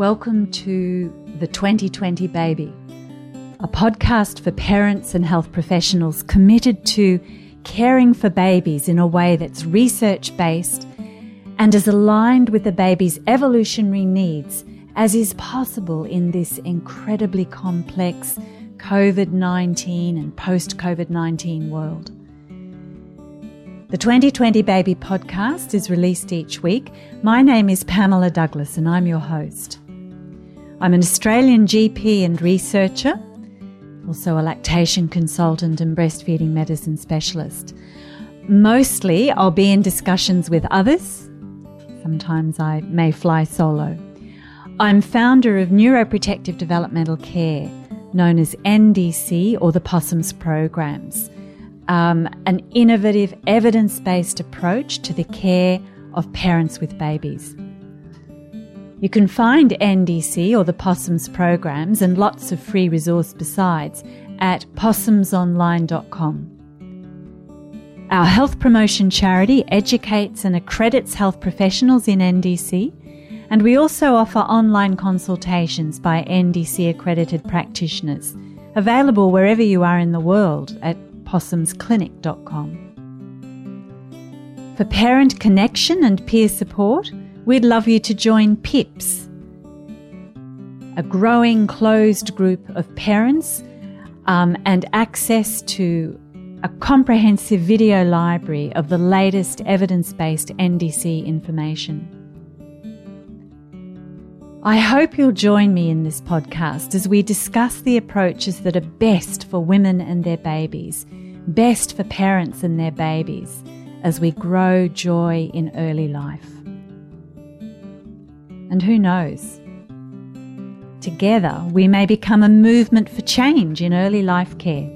Welcome to The 2020 Baby, a podcast for parents and health professionals committed to caring for babies in a way that's research based and is aligned with the baby's evolutionary needs as is possible in this incredibly complex COVID 19 and post COVID 19 world. The 2020 Baby podcast is released each week. My name is Pamela Douglas and I'm your host. I'm an Australian GP and researcher, also a lactation consultant and breastfeeding medicine specialist. Mostly I'll be in discussions with others. Sometimes I may fly solo. I'm founder of Neuroprotective Developmental Care, known as NDC or the Possums Programs um, an innovative, evidence based approach to the care of parents with babies. You can find NDC or the Possums programs and lots of free resource besides at possumsonline.com. Our health promotion charity educates and accredits health professionals in NDC, and we also offer online consultations by NDC accredited practitioners, available wherever you are in the world at possumsclinic.com. For parent connection and peer support, we'd love you to join PIPS, a growing closed group of parents um, and access to a comprehensive video library of the latest evidence based NDC information. I hope you'll join me in this podcast as we discuss the approaches that are best for women and their babies, best for parents and their babies as we grow joy in early life. And who knows? Together, we may become a movement for change in early life care.